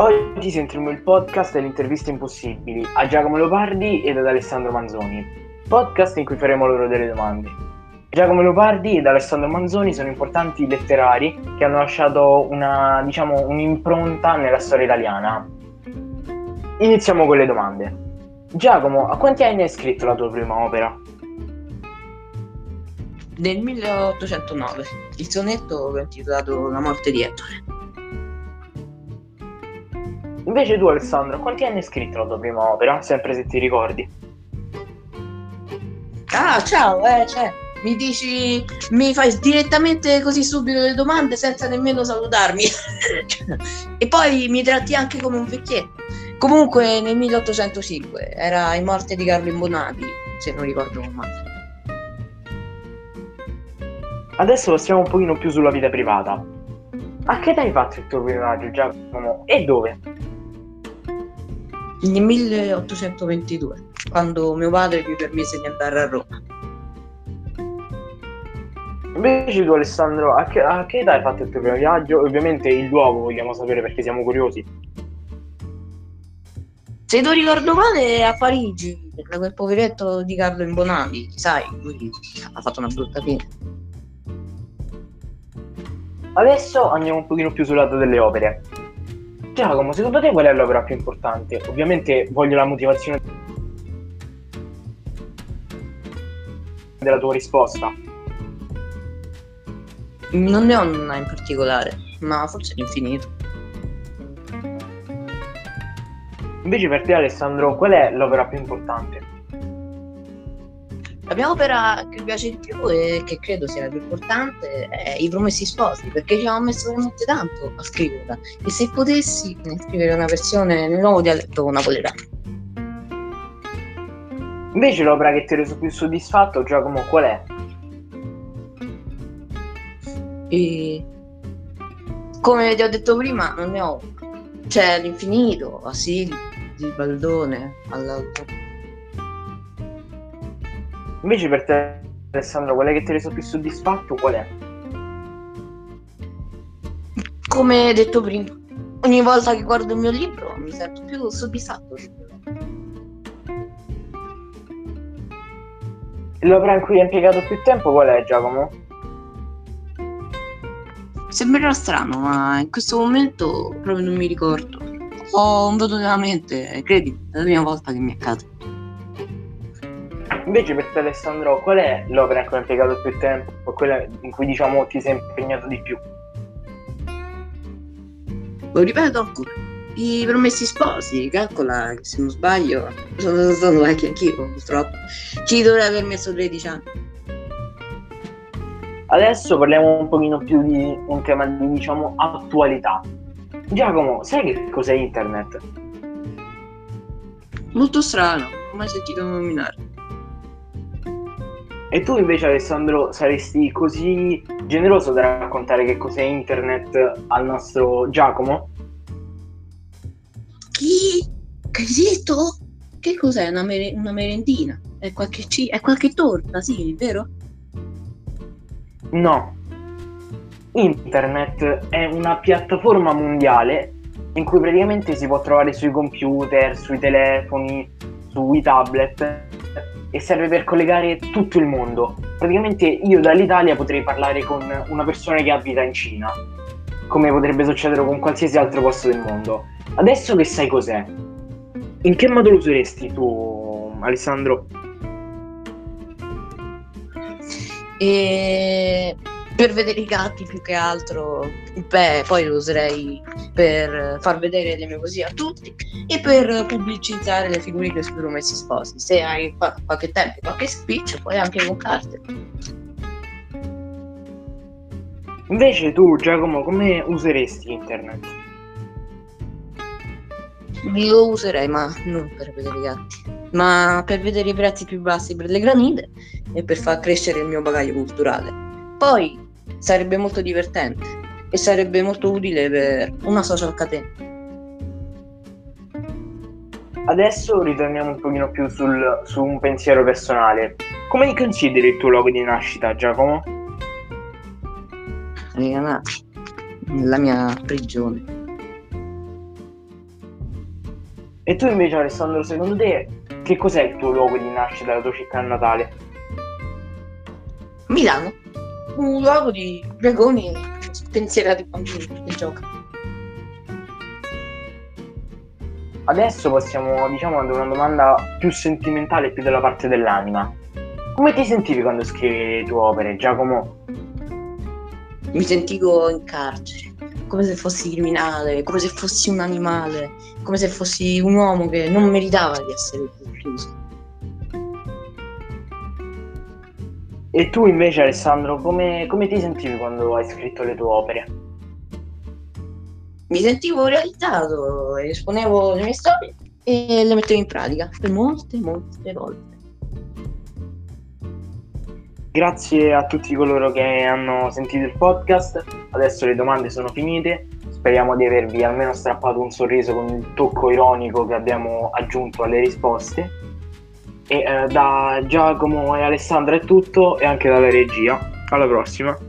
Oggi sentiremo il podcast delle interviste impossibili a Giacomo Leopardi ed ad Alessandro Manzoni, podcast in cui faremo loro delle domande. Giacomo Leopardi ed Alessandro Manzoni sono importanti letterari che hanno lasciato una, diciamo, un'impronta nella storia italiana. Iniziamo con le domande. Giacomo, a quanti anni hai scritto la tua prima opera? Nel 1809, il sonetto intitolato La morte di Ettore. Invece tu Alessandro, quanti anni hai scritto la tua prima opera? Sempre se ti ricordi. Ah, ciao, eh, cioè, mi dici, mi fai direttamente così subito le domande senza nemmeno salutarmi. e poi mi tratti anche come un vecchietto. Comunque nel 1805 era in morte di Carlo Imbonati, se non ricordo male. Adesso passiamo un pochino più sulla vita privata. A che età hai fatto il tuo primo viaggio, Giacomo? E dove? Nel 1822, quando mio padre mi permise di andare a Roma. Invece tu Alessandro, a che, a che età hai fatto il tuo primo viaggio? Ovviamente il luogo vogliamo sapere perché siamo curiosi. Se non ricordo male, a Parigi, da quel poveretto di Carlo Imbonati, sai, lui ha fatto una brutta fine. Adesso andiamo un pochino più sul lato delle opere. Giacomo, secondo te qual è l'opera più importante? Ovviamente voglio la motivazione della tua risposta. Non ne ho una in particolare, ma forse l'infinito. Invece per te Alessandro, qual è l'opera più importante? Mia opera che mi piace di più e che credo sia la più importante è I Promessi Sposi, perché ci ho messo veramente tanto a scriverla e se potessi scrivere una versione nel nuovo dialetto napoletano. Invece l'opera che ti ha reso più soddisfatto, Giacomo, qual è? E come ti ho detto prima, non ne ho. C'è l'infinito, Asili, il Baldone, all'altro. Invece per te, Alessandro, qual è che ti ha reso più soddisfatto? Qual è? Come detto prima, ogni volta che guardo il mio libro mi sento più soddisfatto. L'opera in cui hai impiegato più tempo qual è, Giacomo? Sembrerà strano, ma in questo momento proprio non mi ricordo. Ho un vuoto nella mente, credi, è la prima volta che mi accade. Invece per te Alessandro, qual è l'opera in cui hai impiegato più tempo o quella in cui diciamo ti sei impegnato di più? Lo ripeto ancora. I promessi sposi, calcola che se non sbaglio, sono, sono vecchi anch'io purtroppo. Ci dovrei aver messo 13 anni. Adesso parliamo un pochino più di un tema di diciamo attualità. Giacomo, sai che cos'è internet? Molto strano, non ho mai sentito nominare. E tu invece Alessandro saresti così generoso da raccontare che cos'è internet al nostro Giacomo? Chi? Detto? Che cos'è? Una, mere- una merendina? È qualche, ci- è qualche torta, sì, vero? No. Internet è una piattaforma mondiale in cui praticamente si può trovare sui computer, sui telefoni, sui tablet e serve per collegare tutto il mondo. Praticamente io dall'Italia potrei parlare con una persona che abita in Cina, come potrebbe succedere con qualsiasi altro posto del mondo. Adesso che sai cos'è, in che modo lo useresti tu, Alessandro? E per vedere i gatti più che altro, beh, poi lo userei per far vedere le mie poesie a tutti e per pubblicizzare le figurine sui promessi sposi. Se hai fa- qualche tempo, qualche speech, puoi anche comprartelo. Invece tu, Giacomo, come useresti internet? Lo userei, ma non per vedere i gatti, ma per vedere i prezzi più bassi per le granite e per far crescere il mio bagaglio culturale. Poi sarebbe molto divertente e sarebbe molto utile per una social catena. Adesso ritorniamo un pochino più sul, su un pensiero personale. Come ti consideri il tuo luogo di nascita, Giacomo? Nella mia prigione. E tu invece Alessandro, secondo te che cos'è il tuo luogo di nascita, la tua città natale? Milano, un luogo di dragoni spensierati bambini che giocano. Adesso passiamo, diciamo, ad una domanda più sentimentale, più della parte dell'anima. Come ti sentivi quando scrivi le tue opere, Giacomo? Mi sentivo in carcere, come se fossi criminale, come se fossi un animale, come se fossi un uomo che non meritava di essere chiuso. E tu invece Alessandro, come, come ti sentivi quando hai scritto le tue opere? Mi sentivo realizzato, esponevo le mie storie e le mettevo in pratica per molte, molte volte. Grazie a tutti coloro che hanno sentito il podcast. Adesso le domande sono finite. Speriamo di avervi almeno strappato un sorriso con il tocco ironico che abbiamo aggiunto alle risposte. E eh, da Giacomo e Alessandro è tutto e anche dalla regia. Alla prossima.